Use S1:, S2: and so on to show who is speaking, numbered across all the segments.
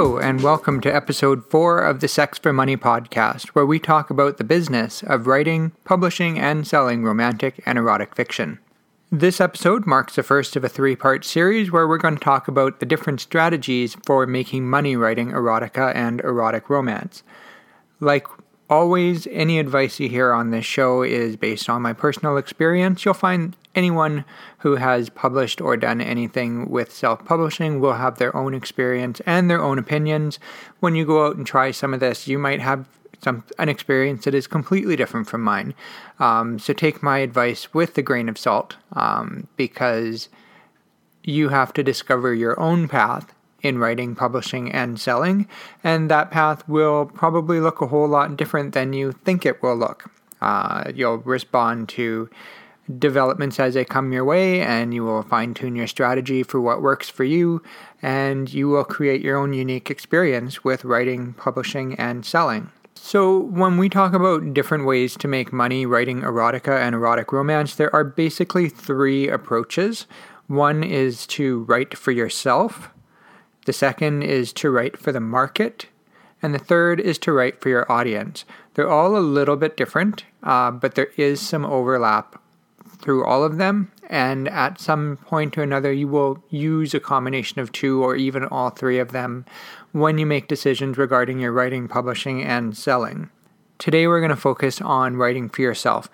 S1: Hello, and welcome to episode 4 of the Sex for Money podcast, where we talk about the business of writing, publishing, and selling romantic and erotic fiction. This episode marks the first of a three part series where we're going to talk about the different strategies for making money writing erotica and erotic romance. Like always, any advice you hear on this show is based on my personal experience. You'll find anyone who has published or done anything with self publishing will have their own experience and their own opinions. When you go out and try some of this, you might have some an experience that is completely different from mine. Um, so take my advice with a grain of salt um, because you have to discover your own path in writing, publishing, and selling, and that path will probably look a whole lot different than you think it will look. Uh, you'll respond to developments as they come your way, and you will fine tune your strategy for what works for you, and you will create your own unique experience with writing, publishing, and selling. So, when we talk about different ways to make money writing erotica and erotic romance, there are basically three approaches. One is to write for yourself, the second is to write for the market, and the third is to write for your audience. They're all a little bit different, uh, but there is some overlap through all of them, and at some point or another, you will use a combination of two or even all three of them when you make decisions regarding your writing, publishing, and selling. Today, we're going to focus on writing for yourself.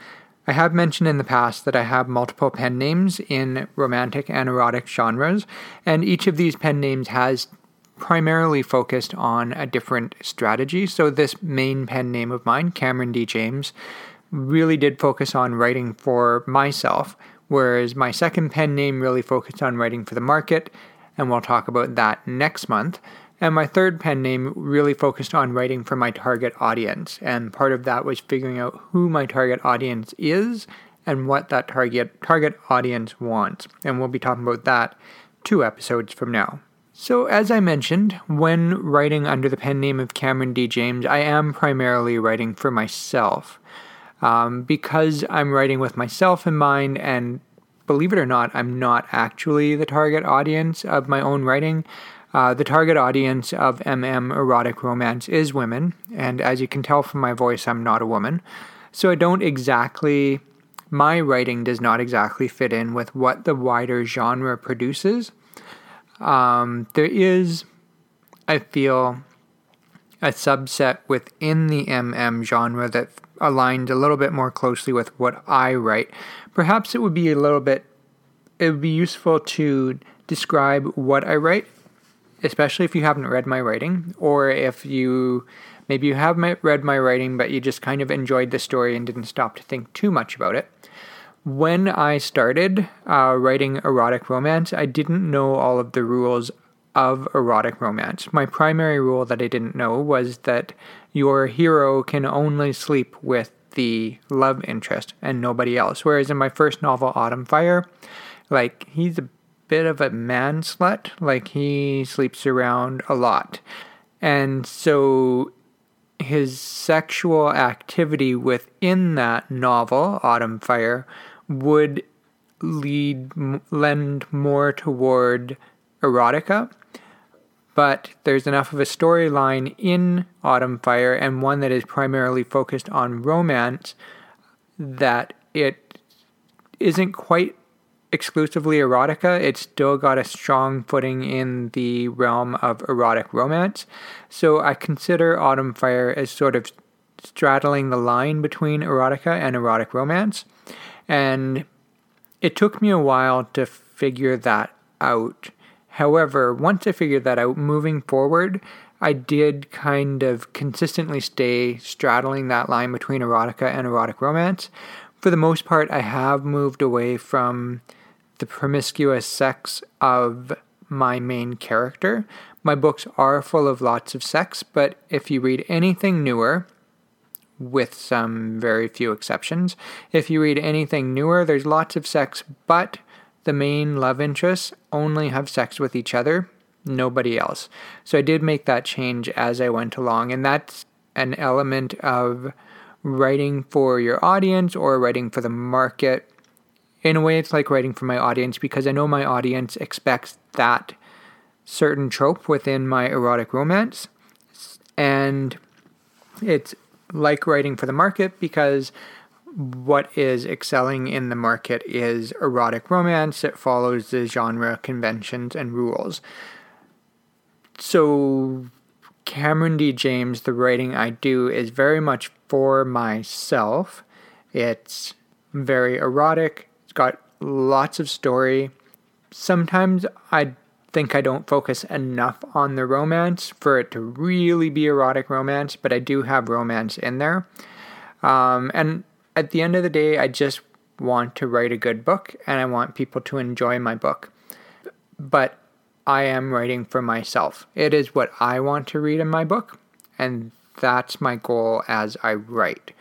S1: I have mentioned in the past that I have multiple pen names in romantic and erotic genres, and each of these pen names has primarily focused on a different strategy. So, this main pen name of mine, Cameron D. James, really did focus on writing for myself, whereas my second pen name really focused on writing for the market, and we'll talk about that next month. And my third pen name really focused on writing for my target audience. And part of that was figuring out who my target audience is and what that target target audience wants. And we'll be talking about that two episodes from now. So, as I mentioned, when writing under the pen name of Cameron D. James, I am primarily writing for myself. Um, because I'm writing with myself in mind, and believe it or not, I'm not actually the target audience of my own writing. Uh, the target audience of MM erotic romance is women, and as you can tell from my voice, I'm not a woman. So I don't exactly, my writing does not exactly fit in with what the wider genre produces. Um, there is, I feel, a subset within the MM genre that aligns a little bit more closely with what I write. Perhaps it would be a little bit, it would be useful to describe what I write especially if you haven't read my writing, or if you maybe you have read my writing, but you just kind of enjoyed the story and didn't stop to think too much about it. When I started uh, writing erotic romance, I didn't know all of the rules of erotic romance. My primary rule that I didn't know was that your hero can only sleep with the love interest and nobody else. Whereas in my first novel, Autumn Fire, like he's a bit of a man slut. Like he sleeps around a lot. And so his sexual activity within that novel, Autumn Fire, would lead lend more toward erotica. But there's enough of a storyline in Autumn Fire and one that is primarily focused on romance that it isn't quite exclusively erotica, it's still got a strong footing in the realm of erotic romance. So I consider Autumn Fire as sort of straddling the line between erotica and erotic romance. And it took me a while to figure that out. However, once I figured that out, moving forward, I did kind of consistently stay straddling that line between erotica and erotic romance. For the most part, I have moved away from the promiscuous sex of my main character. My books are full of lots of sex, but if you read anything newer, with some very few exceptions, if you read anything newer, there's lots of sex, but the main love interests only have sex with each other, nobody else. So I did make that change as I went along, and that's an element of writing for your audience or writing for the market in a way, it's like writing for my audience because I know my audience expects that certain trope within my erotic romance. And it's like writing for the market because what is excelling in the market is erotic romance. It follows the genre conventions and rules. So, Cameron D. James, the writing I do is very much for myself. It's very erotic, got lots of story. Sometimes I think I don't focus enough on the romance for it to really be erotic romance, but I do have romance in there. Um, and at the end of the day, I just want to write a good book and I want people to enjoy my book. But I am writing for myself. It is what I want to read in my book, and that's my goal as I write.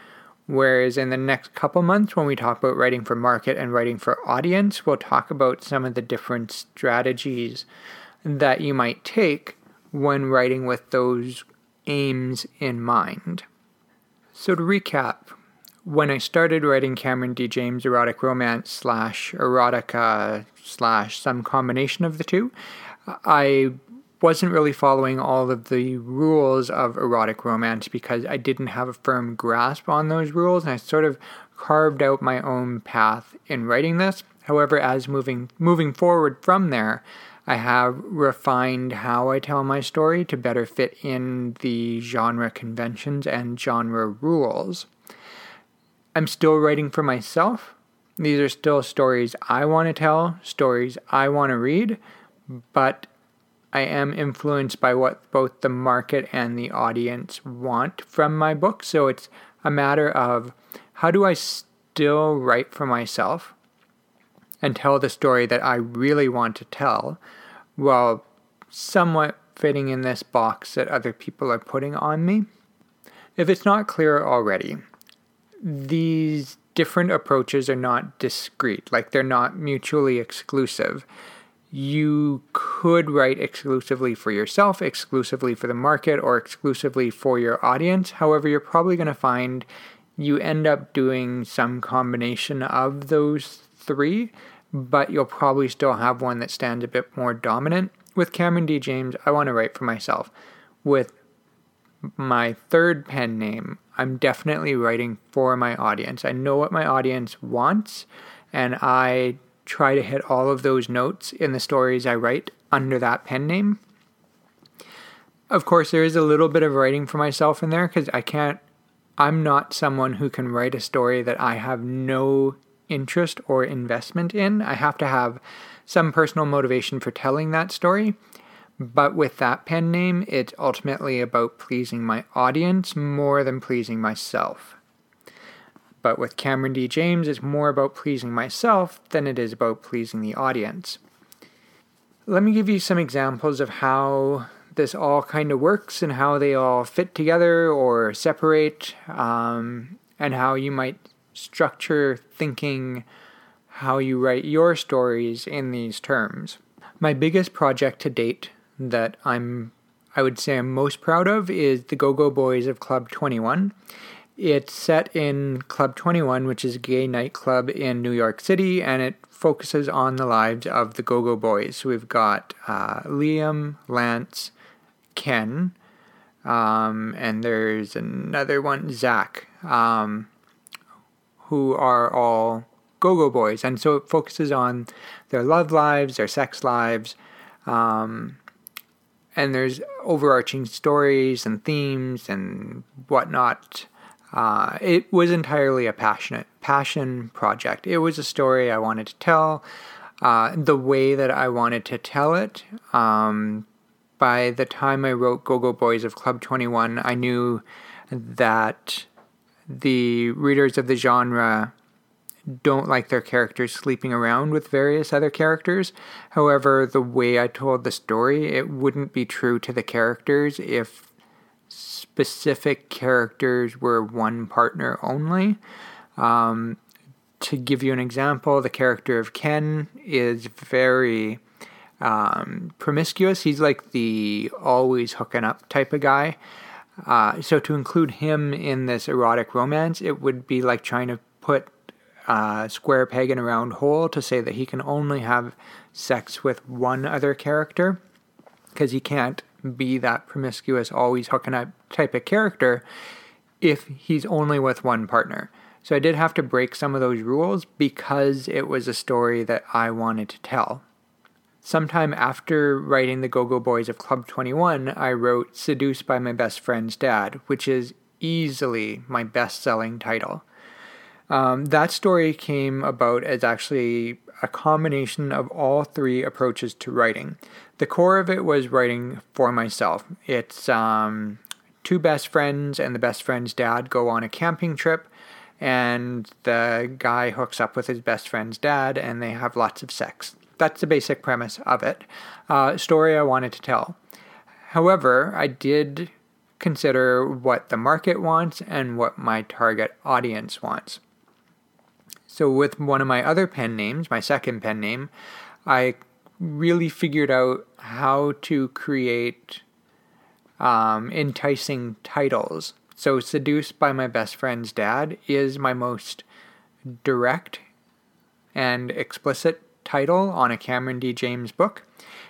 S1: Whereas in the next couple months, when we talk about writing for market and writing for audience, we'll talk about some of the different strategies that you might take when writing with those aims in mind. So, to recap, when I started writing Cameron D. James erotic romance slash erotica slash some combination of the two, I wasn't really following all of the rules of erotic romance because I didn't have a firm grasp on those rules, and I sort of carved out my own path in writing this. However, as moving moving forward from there, I have refined how I tell my story to better fit in the genre conventions and genre rules. I'm still writing for myself. These are still stories I want to tell, stories I want to read, but I am influenced by what both the market and the audience want from my book. So it's a matter of how do I still write for myself and tell the story that I really want to tell while somewhat fitting in this box that other people are putting on me? If it's not clear already, these different approaches are not discrete, like they're not mutually exclusive you could write exclusively for yourself, exclusively for the market, or exclusively for your audience. However, you're probably going to find you end up doing some combination of those three, but you'll probably still have one that stands a bit more dominant. With Cameron D. James, I want to write for myself. With my third pen name, I'm definitely writing for my audience. I know what my audience wants, and I try to hit all of those notes in the stories I write under that pen name. Of course, there is a little bit of writing for myself in there because I can't, I'm not someone who can write a story that I have no interest or investment in. I have to have some personal motivation for telling that story. But with that pen name, it's ultimately about pleasing my audience more than pleasing myself. But with Cameron D. James, it's more about pleasing myself than it is about pleasing the audience. Let me give you some examples of how this all kind of works and how they all fit together or separate, um, and how you might structure thinking how you write your stories in these terms. My biggest project to date that I'm I would say I'm most proud of is the Go Go Boys of Club 21. It's set in Club 21, which is a gay nightclub in New York City, and it focuses on the lives of the Go Go Boys. So we've got uh, Liam, Lance, Ken, um, and there's another one, Zach, um, who are all Go Go Boys. And so it focuses on their love lives, their sex lives, um, and there's overarching stories and themes and whatnot uh, it was entirely a passionate passion project. It was a story I wanted to tell, uh, the way that I wanted to tell it. Um, by the time I wrote Go Go Boys of Club 21, I knew that the readers of the genre don't like their characters sleeping around with various other characters. However, the way I told the story, it wouldn't be true to the characters if specific characters were one partner only. Um, to give you an example, the character of Ken is very um, promiscuous. He's like the always hooking up type of guy. Uh, so to include him in this erotic romance, it would be like trying to put a square peg in a round hole to say that he can only have sex with one other character. because he can't be that promiscuous, always hooking up type of character if he's only with one partner. So I did have to break some of those rules because it was a story that I wanted to tell. Sometime after writing The Go Go Boys of Club 21, I wrote Seduced by My Best Friend's Dad, which is easily my best selling title. Um, that story came about as actually a combination of all three approaches to writing. The core of it was writing for myself. It's um, two best friends and the best friend's dad go on a camping trip, and the guy hooks up with his best friend's dad, and they have lots of sex. That's the basic premise of it. Uh, story I wanted to tell. However, I did consider what the market wants and what my target audience wants. So, with one of my other pen names, my second pen name, I really figured out how to create um, enticing titles. So, Seduced by My Best Friend's Dad is my most direct and explicit title on a Cameron D. James book.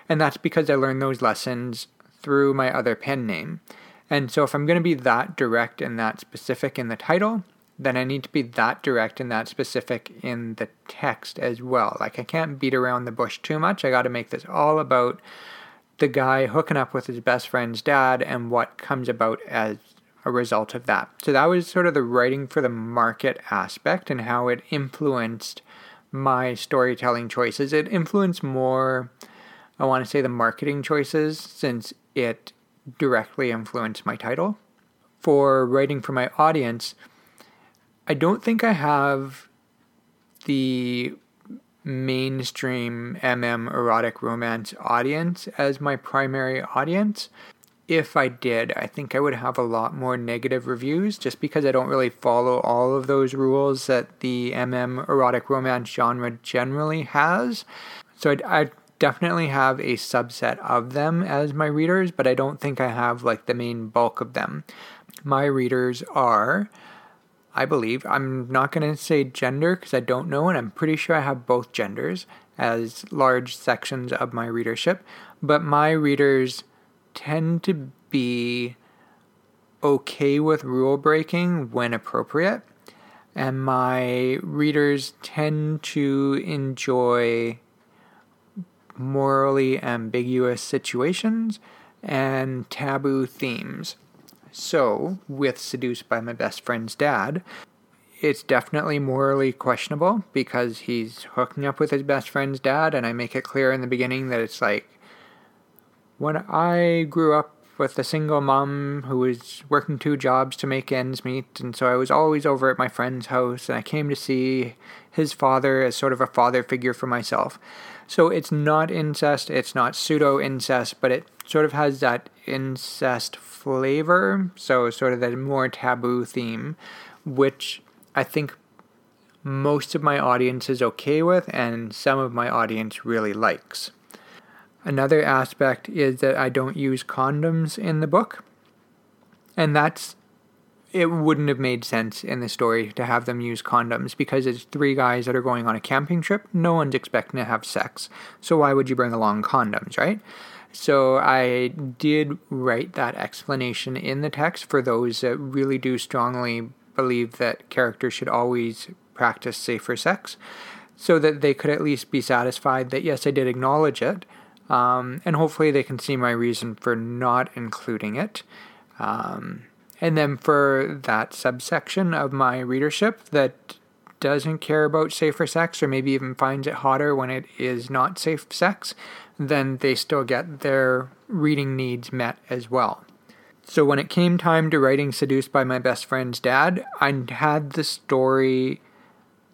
S1: And that's because I learned those lessons through my other pen name. And so, if I'm going to be that direct and that specific in the title, then I need to be that direct and that specific in the text as well. Like I can't beat around the bush too much. I got to make this all about the guy hooking up with his best friend's dad and what comes about as a result of that. So that was sort of the writing for the market aspect and how it influenced my storytelling choices. It influenced more, I want to say, the marketing choices since it directly influenced my title. For writing for my audience, I don't think I have the mainstream MM erotic romance audience as my primary audience. If I did, I think I would have a lot more negative reviews just because I don't really follow all of those rules that the MM erotic romance genre generally has. So I'd, I'd definitely have a subset of them as my readers, but I don't think I have like the main bulk of them. My readers are I believe. I'm not going to say gender because I don't know, and I'm pretty sure I have both genders as large sections of my readership. But my readers tend to be okay with rule breaking when appropriate, and my readers tend to enjoy morally ambiguous situations and taboo themes. So, with Seduced by My Best Friend's Dad, it's definitely morally questionable because he's hooking up with his best friend's dad, and I make it clear in the beginning that it's like when I grew up with a single mom who was working two jobs to make ends meet, and so I was always over at my friend's house, and I came to see his father as sort of a father figure for myself. So it's not incest, it's not pseudo incest, but it sort of has that incest flavor, so sort of that more taboo theme, which I think most of my audience is okay with and some of my audience really likes. Another aspect is that I don't use condoms in the book, and that's it wouldn't have made sense in the story to have them use condoms because it's three guys that are going on a camping trip. No one's expecting to have sex. So why would you bring along condoms, right? So I did write that explanation in the text for those that really do strongly believe that characters should always practice safer sex, so that they could at least be satisfied that yes, I did acknowledge it, um, and hopefully they can see my reason for not including it. Um, and then for that subsection of my readership that doesn't care about safer sex or maybe even finds it hotter when it is not safe sex, then they still get their reading needs met as well. So when it came time to writing Seduced by My Best Friend's Dad, I had the story,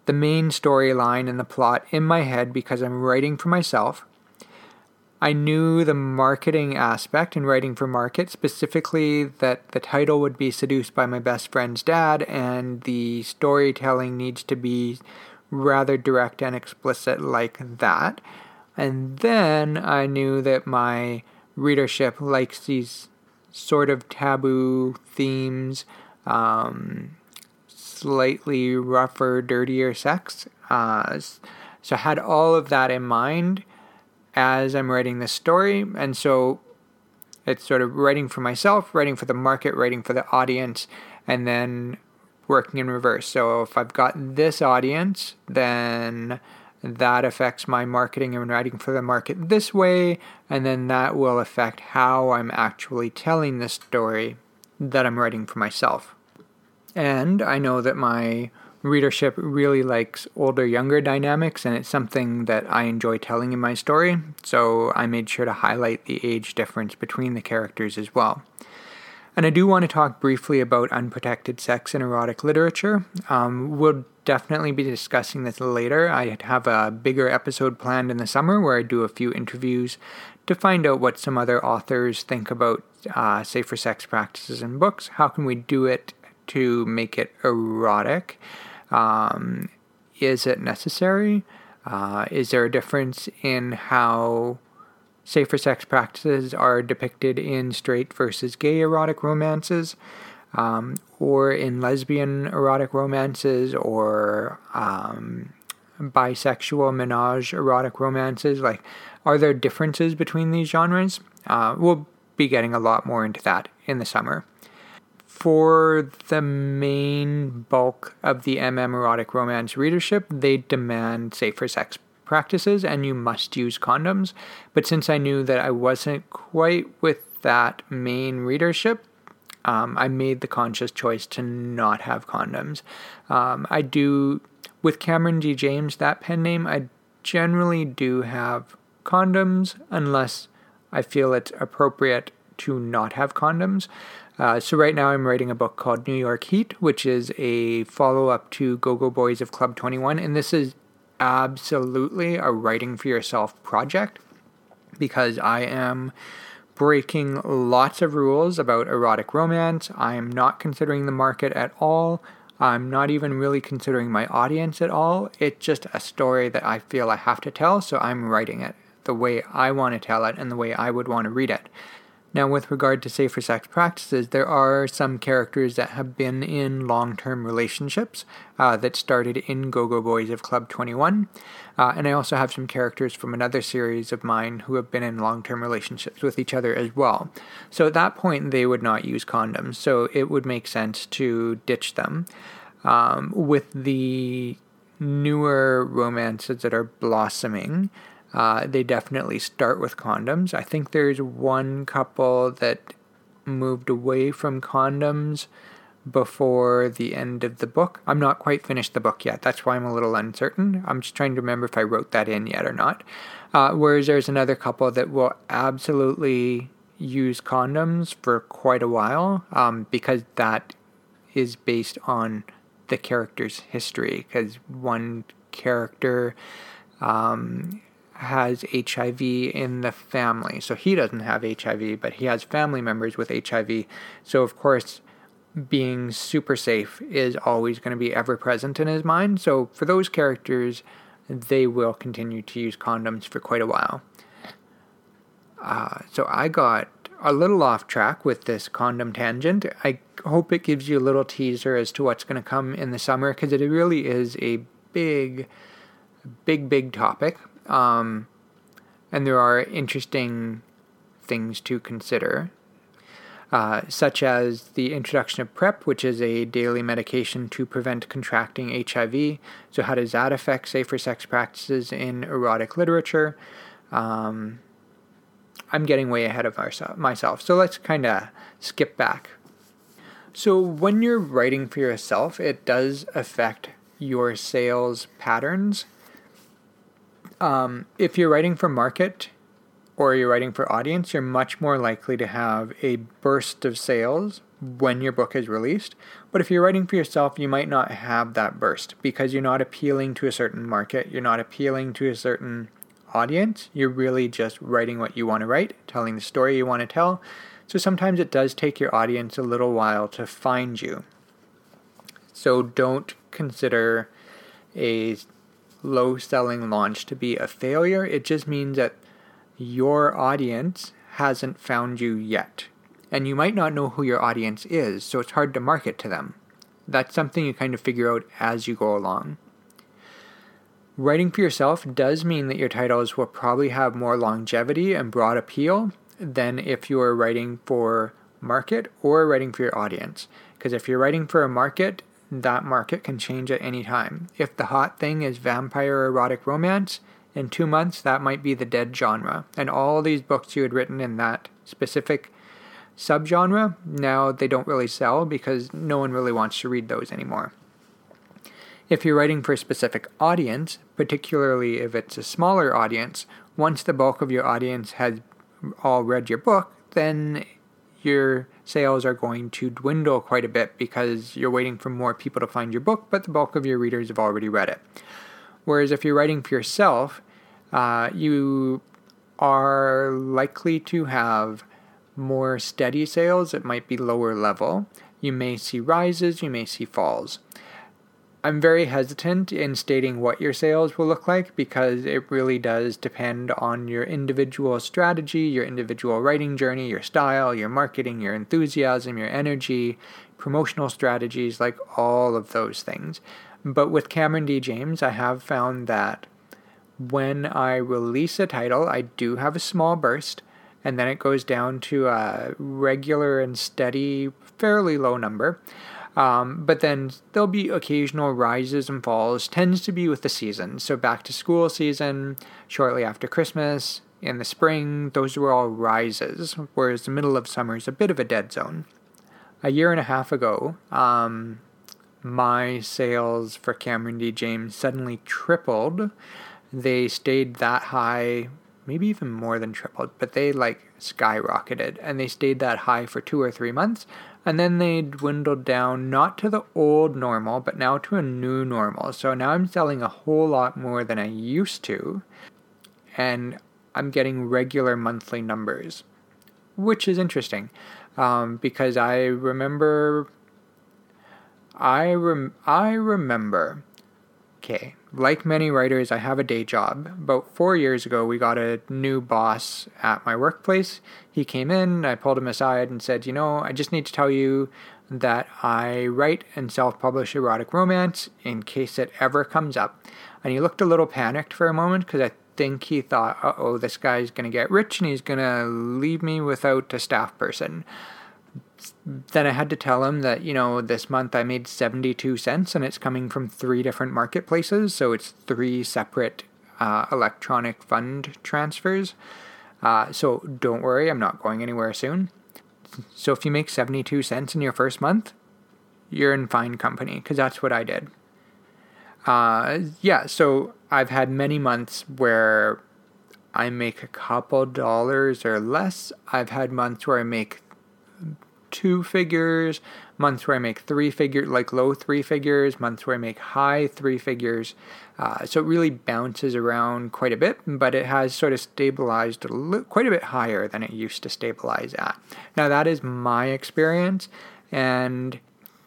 S1: the main storyline and the plot in my head because I'm writing for myself. I knew the marketing aspect in writing for market, specifically that the title would be Seduced by My Best Friend's Dad, and the storytelling needs to be rather direct and explicit like that. And then I knew that my readership likes these sort of taboo themes, um, slightly rougher, dirtier sex. Uh, so I had all of that in mind as I'm writing this story. And so It's sort of writing for myself, writing for the market, writing for the audience, and then working in reverse. So if I've got this audience, then that affects my marketing and writing for the market this way, and then that will affect how I'm actually telling the story that I'm writing for myself. And I know that my readership really likes older younger dynamics, and it's something that I enjoy telling in my story, so I made sure to highlight the age difference between the characters as well. And I do want to talk briefly about unprotected sex in erotic literature. Um, we'll definitely be discussing this later. I have a bigger episode planned in the summer where I do a few interviews to find out what some other authors think about uh, safer sex practices in books. How can we do it to make it erotic? Um, is it necessary? Uh, is there a difference in how safer sex practices are depicted in straight versus gay erotic romances, um, or in lesbian erotic romances, or um, bisexual menage erotic romances? Like, are there differences between these genres? Uh, we'll be getting a lot more into that in the summer for the main bulk of the MM erotic romance readership, they demand safer sex practices and you must use condoms. But since I knew that I wasn't quite with that main readership, um, I made the conscious choice to not have condoms. Um, I do, with Cameron D. James, that pen name, I generally do have condoms unless I feel it's appropriate to not have condoms. Uh, so right now I'm writing a book called New York Heat, which is a follow-up to Go-Go Boys of Club 21, and this is absolutely a writing for yourself project because I am breaking lots of rules about erotic romance. I am not considering the market at all. I'm not even really considering my audience at all. It's just a story that I feel I have to tell, so I'm writing it the way I want to tell it and the way I would want to read it. Now, with regard to safer sex practices, there are some characters that have been in long term relationships uh, that started in Go Go Boys of Club 21. Uh, and I also have some characters from another series of mine who have been in long term relationships with each other as well. So at that point, they would not use condoms. So it would make sense to ditch them. Um, with the newer romances that are blossoming, uh, they definitely start with condoms. I think there's one couple that moved away from condoms before the end of the book. I'm not quite finished the book yet. That's why I'm a little uncertain. I'm just trying to remember if I wrote that in yet or not. Uh, whereas there's another couple that will absolutely use condoms for quite a while um, because that is based on the character's history. Because one character um, has HIV in the family. So he doesn't have HIV, but he has family members with HIV. So, of course, being super safe is always going to be ever present in his mind. So, for those characters, they will continue to use condoms for quite a while. Uh, so, I got a little off track with this condom tangent. I hope it gives you a little teaser as to what's going to come in the summer because it really is a big, big, big topic. Um, and there are interesting things to consider, uh, such as the introduction of PrEP, which is a daily medication to prevent contracting HIV. So, how does that affect safer sex practices in erotic literature? Um, I'm getting way ahead of myself. So, let's kind of skip back. So, when you're writing for yourself, it does affect your sales patterns um, if you're writing for market or you're writing for audience, you're much more likely to have a burst of sales when your book is released. But if you're writing for yourself, you might not have that burst because you're not appealing to a certain market, you're not appealing to a certain audience. You're really just writing what you want to write, telling the story you want to tell. So sometimes it does take your audience a little while to find you. So don't consider a low selling launch to be a failure. It just means that your audience hasn't found you yet. And you might not know who your audience is, so it's hard to market to them. That's something you kind of figure out as you go along. Writing for yourself does mean that your titles will probably have more longevity and broad appeal. than if you are writing for market or writing for your audience. Because if you're writing for a market, that market can change at any time. If the hot thing is vampire erotic romance, in two months that might be the dead genre. And all these books you had written in that specific subgenre, now they don't really sell because no one really wants to read those anymore. If you're writing for a specific audience, particularly if it's a smaller audience, once the bulk of your audience has all read your book, then your sales are going to dwindle quite a bit because you're waiting for more people to find your book, but the bulk of your readers have already read it. Whereas if you're writing for yourself, uh, you are likely to have more steady sales. It might be lower level. You may see rises, you may see falls. I'm very hesitant in stating what your sales will look like because it really does depend on your individual strategy, your individual writing journey, your style, your marketing, your enthusiasm, your energy, promotional strategies, like all of those things. But with Cameron D. James, I have found that when I release a title, I do have a small burst, and then it goes down to a regular and steady, fairly low number. Um, but then there'll be occasional rises and falls, tends to be with the season. So back to school season, shortly after Christmas, in the spring, those were all rises, whereas the middle of summer is a bit of a dead zone. A year and a half ago, um, my sales for Cameron D. James suddenly tripled. They stayed that high, maybe even more than tripled, but they like skyrocketed and they stayed that high for two or three months and then they dwindled down not to the old normal, but now to a new normal. So now I'm selling a whole lot more than I used to, and I'm getting regular monthly numbers, which is interesting um, because I remember. I rem- I remember. Okay, like many writers, I have a day job. About four years ago, we got a new boss at my workplace. He came in, I pulled him aside and said, You know, I just need to tell you that I write and self publish erotic romance in case it ever comes up. And he looked a little panicked for a moment because I think he thought, uh oh, this guy's going to get rich and he's going to leave me without a staff person then I had to tell him that, you know, this month I made 72 cents and it's coming from three different marketplaces. So it's three separate uh, electronic fund transfers. Uh, so don't worry, I'm not going anywhere soon. So if you make 72 cents in your first month, you're in fine company because that's what I did. Uh, yeah, so I've had many months where I make a couple dollars or less. I've had months where I make two figures, months where I make three figures, like low three figures, months where I make high three figures. Uh, so it really bounces around quite a bit, but it has sort of stabilized quite a bit higher than it used to stabilize at. Now, that is my experience, and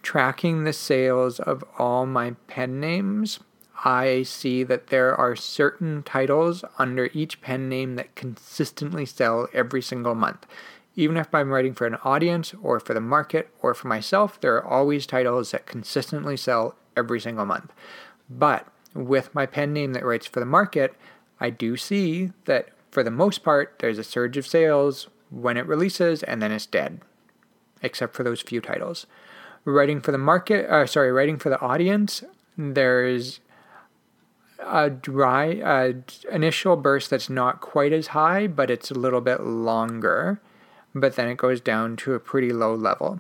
S1: tracking the sales of all my pen names. I see that there are certain titles under each pen name that consistently sell every single month. Even if I'm writing for an audience or for the market or for myself, there are always titles that consistently sell every single month. But with my pen name that writes for the market, I do see that for the most part, there's a surge of sales when it releases and then it's dead, except for those few titles. Writing for the market, uh, sorry, writing for the audience, there's a dry uh, initial burst that's not quite as high, but it's a little bit longer but then it goes down to a pretty low level.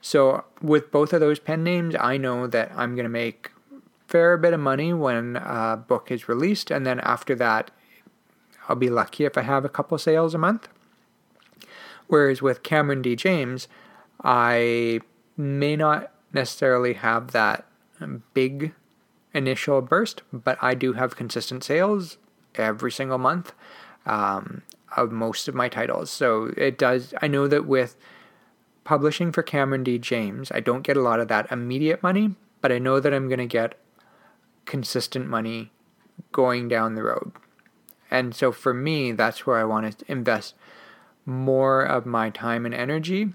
S1: So with both of those pen names, I know that I'm going to make fair bit of money when a book is released, and then after that, I'll be lucky if I have a couple sales a month. Whereas with Cameron D. James, I may not necessarily have that big initial burst, but I do have consistent sales every single month. Um, of most of my titles. So it does, I know that with publishing for Cameron D. James, I don't get a lot of that immediate money, but I know that I'm going to get consistent money going down the road. And so for me, that's where I want to invest more of my time and energy,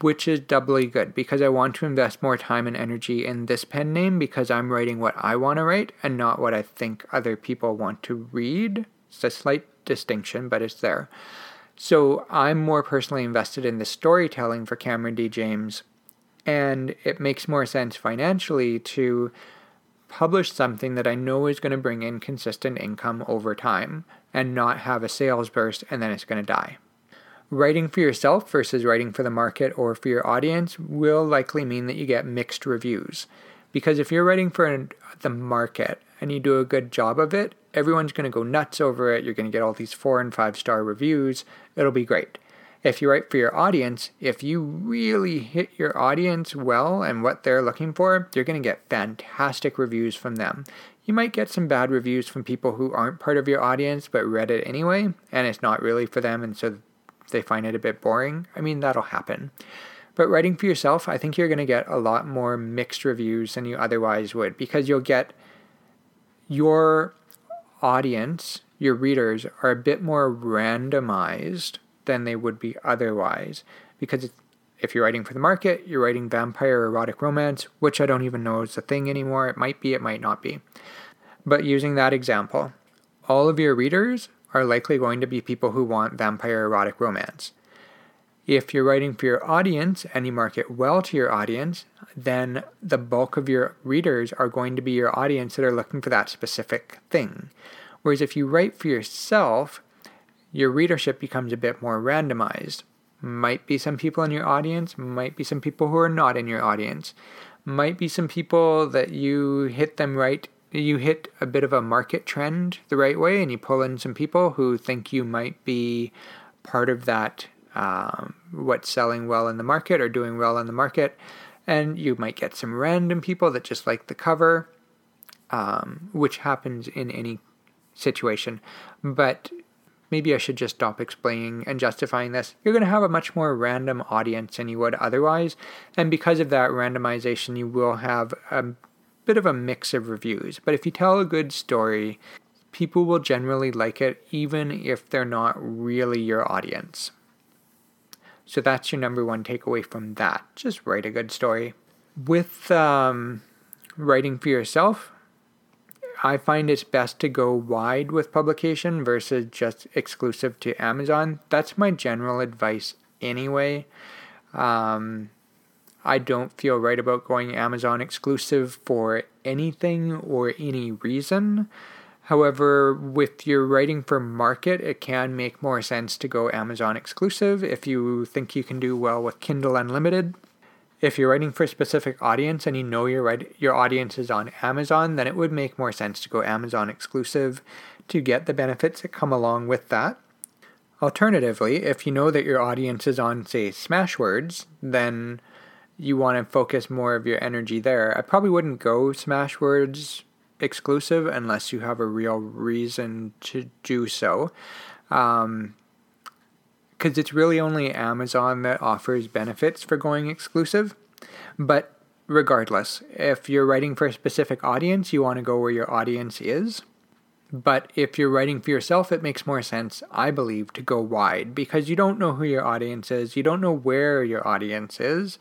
S1: which is doubly good because I want to invest more time and energy in this pen name because I'm writing what I want to write and not what I think other people want to read. It's a slight distinction, but it's there. So I'm more personally invested in the storytelling for Cameron D. James, and it makes more sense financially to publish something that I know is going to bring in consistent income over time and not have a sales burst and then it's going to die. Writing for yourself versus writing for the market or for your audience will likely mean that you get mixed reviews. Because if you're writing for the market and you do a good job of it, everyone's going to go nuts over it. You're going to get all these four and five star reviews. It'll be great. If you write for your audience, if you really hit your audience well and what they're looking for, you're going to get fantastic reviews from them. You might get some bad reviews from people who aren't part of your audience but read it anyway, and it's not really for them, and so they find it a bit boring. I mean, that'll happen. But writing for yourself, I think you're going to get a lot more mixed reviews than you otherwise would because you'll get your audience, your readers, are a bit more randomized than they would be otherwise. Because if you're writing for the market, you're writing vampire erotic romance, which I don't even know is a thing anymore. It might be, it might not be. But using that example, all of your readers are likely going to be people who want vampire erotic romance. If you're writing for your audience and you market well to your audience, then the bulk of your readers are going to be your audience that are looking for that specific thing. Whereas if you write for yourself, your readership becomes a bit more randomized. Might be some people in your audience, might be some people who are not in your audience, might be some people that you hit them right. You hit a bit of a market trend the right way, and you pull in some people who think you might be part of that um, what's selling well in the market or doing well in the market. And you might get some random people that just like the cover, um, which happens in any situation. But maybe I should just stop explaining and justifying this. You're going to have a much more random audience than you would otherwise. And because of that randomization, you will have a bit of a mix of reviews. But if you tell a good story, people will generally like it, even if they're not really your audience. So that's your number one takeaway from that. Just write a good story. With um, writing for yourself, I find it's best to go wide with publication versus just exclusive to Amazon. That's my general advice anyway. Um, I don't feel right about going Amazon exclusive for anything or any reason. However, with your writing for market, it can make more sense to go Amazon exclusive if you think you can do well with Kindle Unlimited. If you're writing for a specific audience and you know your your audience is on Amazon, then it would make more sense to go Amazon exclusive to get the benefits that come along with that. Alternatively, if you know that your audience is on, say, Smashwords, then you want to focus more of your energy there. I probably wouldn't go Smashwords exclusive unless you have a real reason to do so. Um, because it's really only Amazon that offers benefits for going exclusive. But regardless, if you're writing for a specific audience, you want to go where your audience is. But if you're writing for yourself, it makes more sense, I believe, to go wide because you don't know who your audience is. You don't know where your audience is.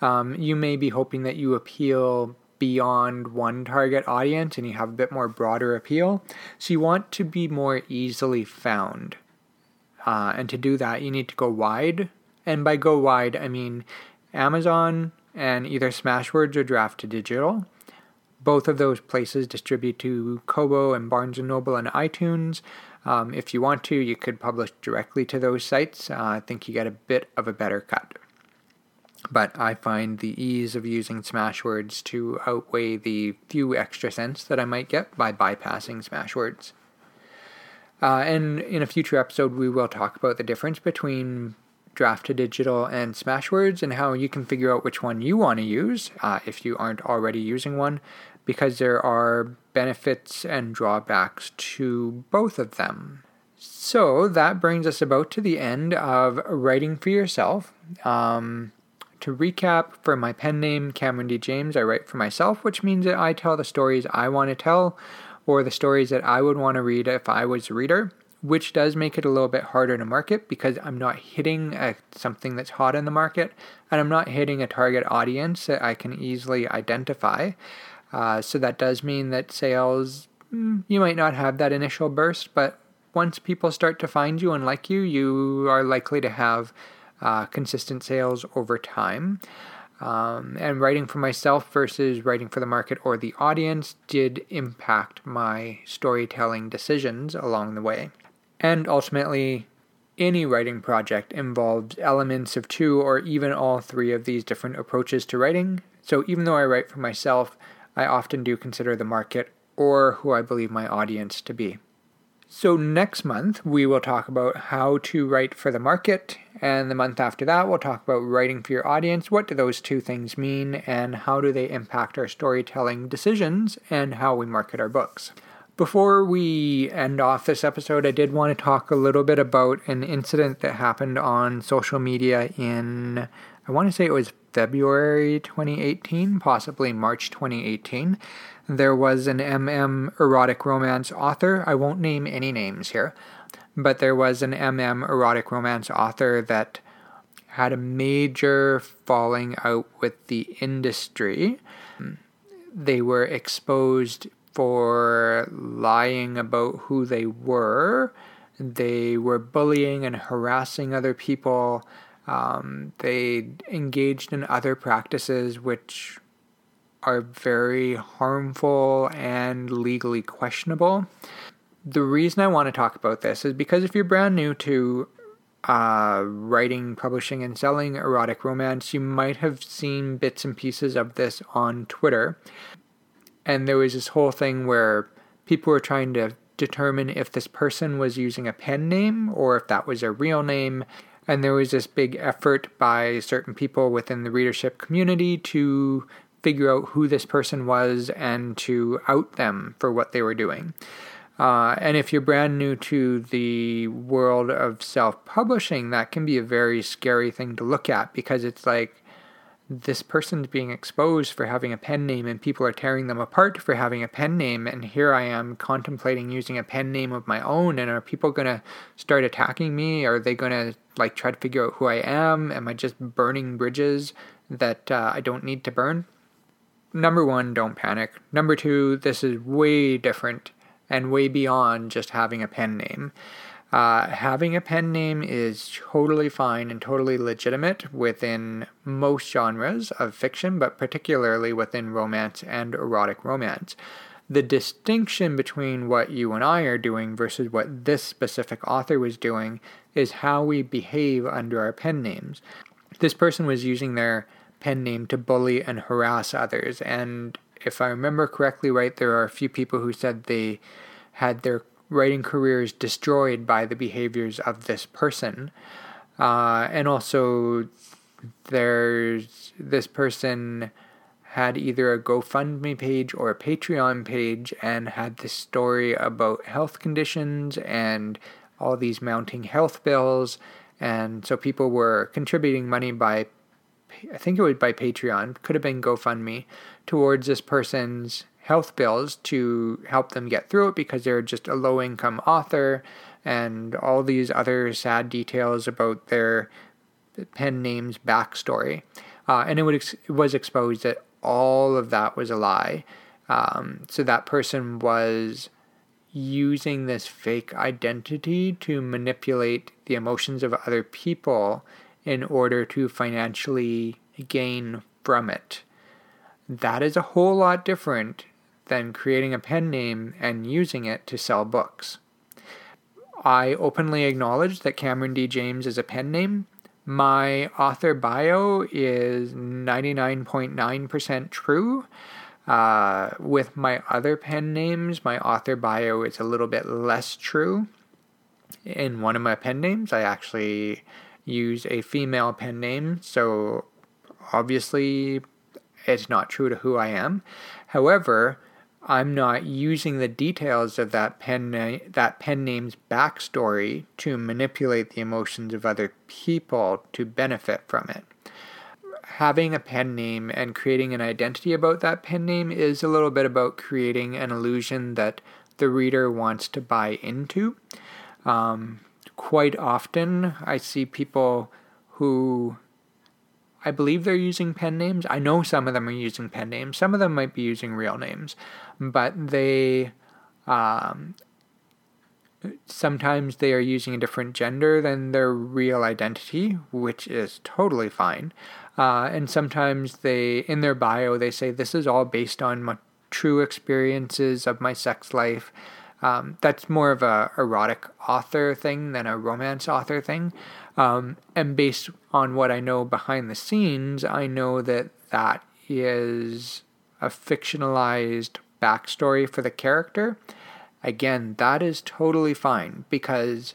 S1: Um, you may be hoping that you appeal beyond one target audience and you have a bit more broader appeal. So you want to be more easily found. Uh, and to do that, you need to go wide. And by go wide, I mean Amazon and either Smashwords or Draft2Digital. Both of those places distribute to Kobo and Barnes & Noble and iTunes. Um, if you want to, you could publish directly to those sites. Uh, I think you get a bit of a better cut but I find the ease of using Smashwords to outweigh the few extra cents that I might get by bypassing Smashwords. Uh, and in a future episode, we will talk about the difference between Draft2Digital and Smashwords and how you can figure out which one you want to use uh, if you aren't already using one, because there are benefits and drawbacks to both of them. So that brings us about to the end of writing for yourself. Um, to recap, for my pen name, Cameron D. James, I write for myself, which means that I tell the stories I want to tell or the stories that I would want to read if I was a reader, which does make it a little bit harder to market because I'm not hitting a, something that's hot in the market and I'm not hitting a target audience that I can easily identify. Uh, so that does mean that sales, mm, you might not have that initial burst, but once people start to find you and like you, you are likely to have uh, consistent sales over time. Um, and writing for myself versus writing for the market or the audience did impact my storytelling decisions along the way. And ultimately, any writing project involves elements of two or even all three of these different approaches to writing. So even though I write for myself, I often do consider the market or who I believe my audience to be. So, next month, we will talk about how to write for the market. And the month after that, we'll talk about writing for your audience. What do those two things mean, and how do they impact our storytelling decisions and how we market our books? Before we end off this episode, I did want to talk a little bit about an incident that happened on social media in, I want to say it was February 2018, possibly March 2018. There was an MM erotic romance author. I won't name any names here, but there was an MM erotic romance author that had a major falling out with the industry. They were exposed for lying about who they were. They were bullying and harassing other people. Um, they engaged in other practices which are very harmful and legally questionable. The reason I want to talk about this is because if you're brand new to uh, writing, publishing, and selling erotic romance, you might have seen bits and pieces of this on Twitter. And there was this whole thing where people were trying to determine if this person was using a pen name or if that was a real name. And there was this big effort by certain people within the readership community to figure out who this person was and to out them for what they were doing. Uh, and if you're brand new to the world of self publishing, that can be a very scary thing to look at because it's like this person's being exposed for having a pen name and people are tearing them apart for having a pen name. And here I am contemplating using a pen name of my own. And are people going to start attacking me? Are they going to like try to figure out who I am? Am I just burning bridges that uh, I don't need to burn? number one, don't panic. Number two, this is way different and way beyond just having a pen name. Uh, having a pen name is totally fine and totally legitimate within most genres of fiction, but particularly within romance and erotic romance. The distinction between what you and I are doing versus what this specific author was doing is how we behave under our pen names. This person was using their pen name to bully and harass others. And if I remember correctly, right, there are a few people who said they had their writing careers destroyed by the behaviors of this person. Uh, and also, there's this person had either a GoFundMe page or a Patreon page and had this story about health conditions and all these mounting health bills. And so people were contributing money by I think it was by Patreon, could have been GoFundMe, towards this person's health bills to help them get through it because they're just a low income author and all these other sad details about their pen name's backstory. Uh, and it, would ex- it was exposed that all of that was a lie. Um, so that person was using this fake identity to manipulate the emotions of other people in order to financially gain from it. That is a whole lot different than creating a pen name and using it to sell books. I openly acknowledge that Cameron D. James is a pen name. My author bio is 99.9% true. Uh, with my other pen names, my author bio is a little bit less true. In one of my pen names, I actually use a female pen name, so obviously it's not true to who I am. However, I'm not using the details of that pen na- that pen name's backstory to manipulate the emotions of other people to benefit from it. Having a pen name and creating an identity about that pen name is a little bit about creating an illusion that the reader wants to buy into. Um, quite often I see people who I believe they're using pen names. I know some of them are using pen names. Some of them might be using real names, but they um, Sometimes they are using a different gender than their real identity, which is totally fine. Uh, and sometimes they, in their bio, they say this is all based on my true experiences of my sex life. Um, that's more of a erotic author thing than a romance author thing. Um, and based on what I know behind the scenes, I know that that is a fictionalized backstory for the character. Again, that is totally fine because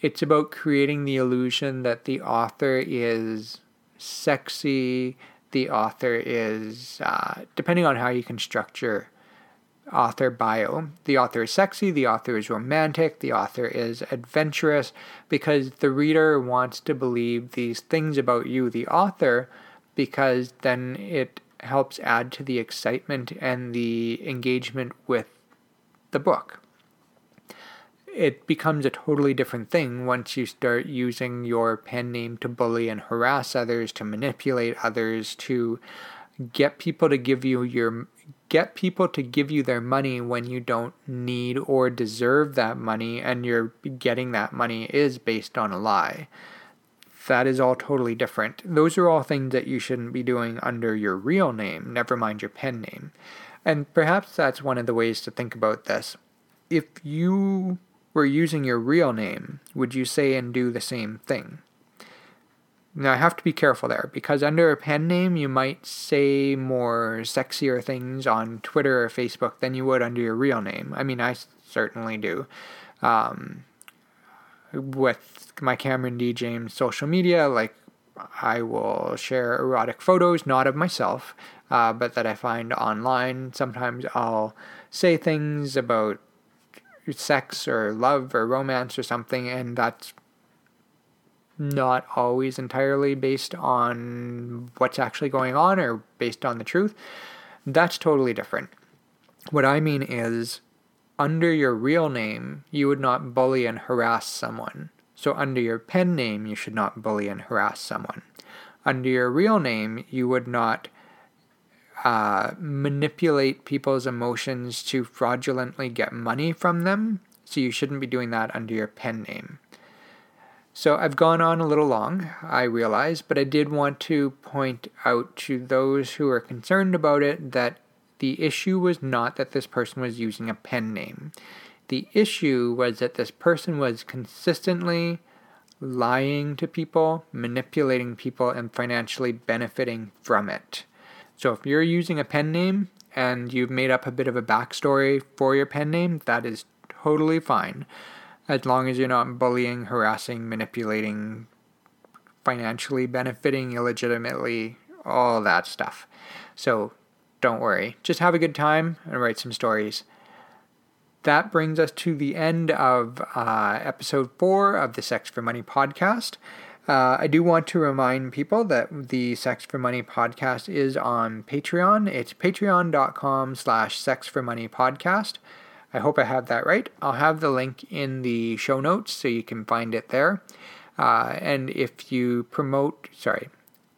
S1: it's about creating the illusion that the author is sexy, the author is, uh, depending on how you can structure author bio, the author is sexy, the author is romantic, the author is adventurous, because the reader wants to believe these things about you, the author, because then it helps add to the excitement and the engagement with the book. It becomes a totally different thing once you start using your pen name to bully and harass others, to manipulate others, to get people to give you your get people to give you their money when you don't need or deserve that money and you're getting that money is based on a lie. That is all totally different. Those are all things that you shouldn't be doing under your real name, never mind your pen name. And perhaps that's one of the ways to think about this. If you were using your real name, would you say and do the same thing? Now, I have to be careful there because under a pen name, you might say more sexier things on Twitter or Facebook than you would under your real name. I mean, I certainly do. Um, with my Cameron D. James social media, like I will share erotic photos, not of myself, uh, but that I find online. Sometimes I'll say things about sex or love or romance or something, and that's not always entirely based on what's actually going on or based on the truth. That's totally different. What I mean is, under your real name, you would not bully and harass someone. So, under your pen name, you should not bully and harass someone. Under your real name, you would not uh, manipulate people's emotions to fraudulently get money from them. So you shouldn't be doing that under your pen name. So I've gone on a little long, I realize, but I did want to point out to those who are concerned about it that the issue was not that this person was using a pen name. The issue was that this person was consistently lying to people, manipulating people, and financially benefiting from it. So if you're using a pen name and you've made up a bit of a backstory for your pen name, that is totally fine. As long as you're not bullying, harassing, manipulating, financially benefiting illegitimately, all that stuff. So don't worry. Just have a good time and write some stories. That brings us to the end of uh, episode four of the Sex for Money podcast. Uh, I do want to remind people that the Sex for Money podcast is on Patreon. It's patreon.com slash sex for money podcast. I hope I have that right. I'll have the link in the show notes so you can find it there. Uh, and if you promote, sorry,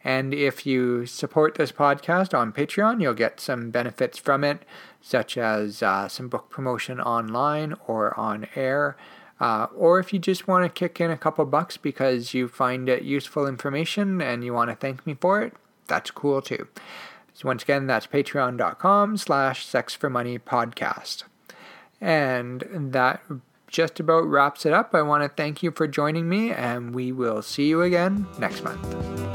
S1: and if you support this podcast on Patreon, you'll get some benefits from it, such as uh, some book promotion online or on air. Uh, or if you just want to kick in a couple bucks because you find it useful information and you want to thank me for it, that's cool too. So once again, that's patreon.com slash sex for money podcast. And that just about wraps it up. I want to thank you for joining me, and we will see you again next month.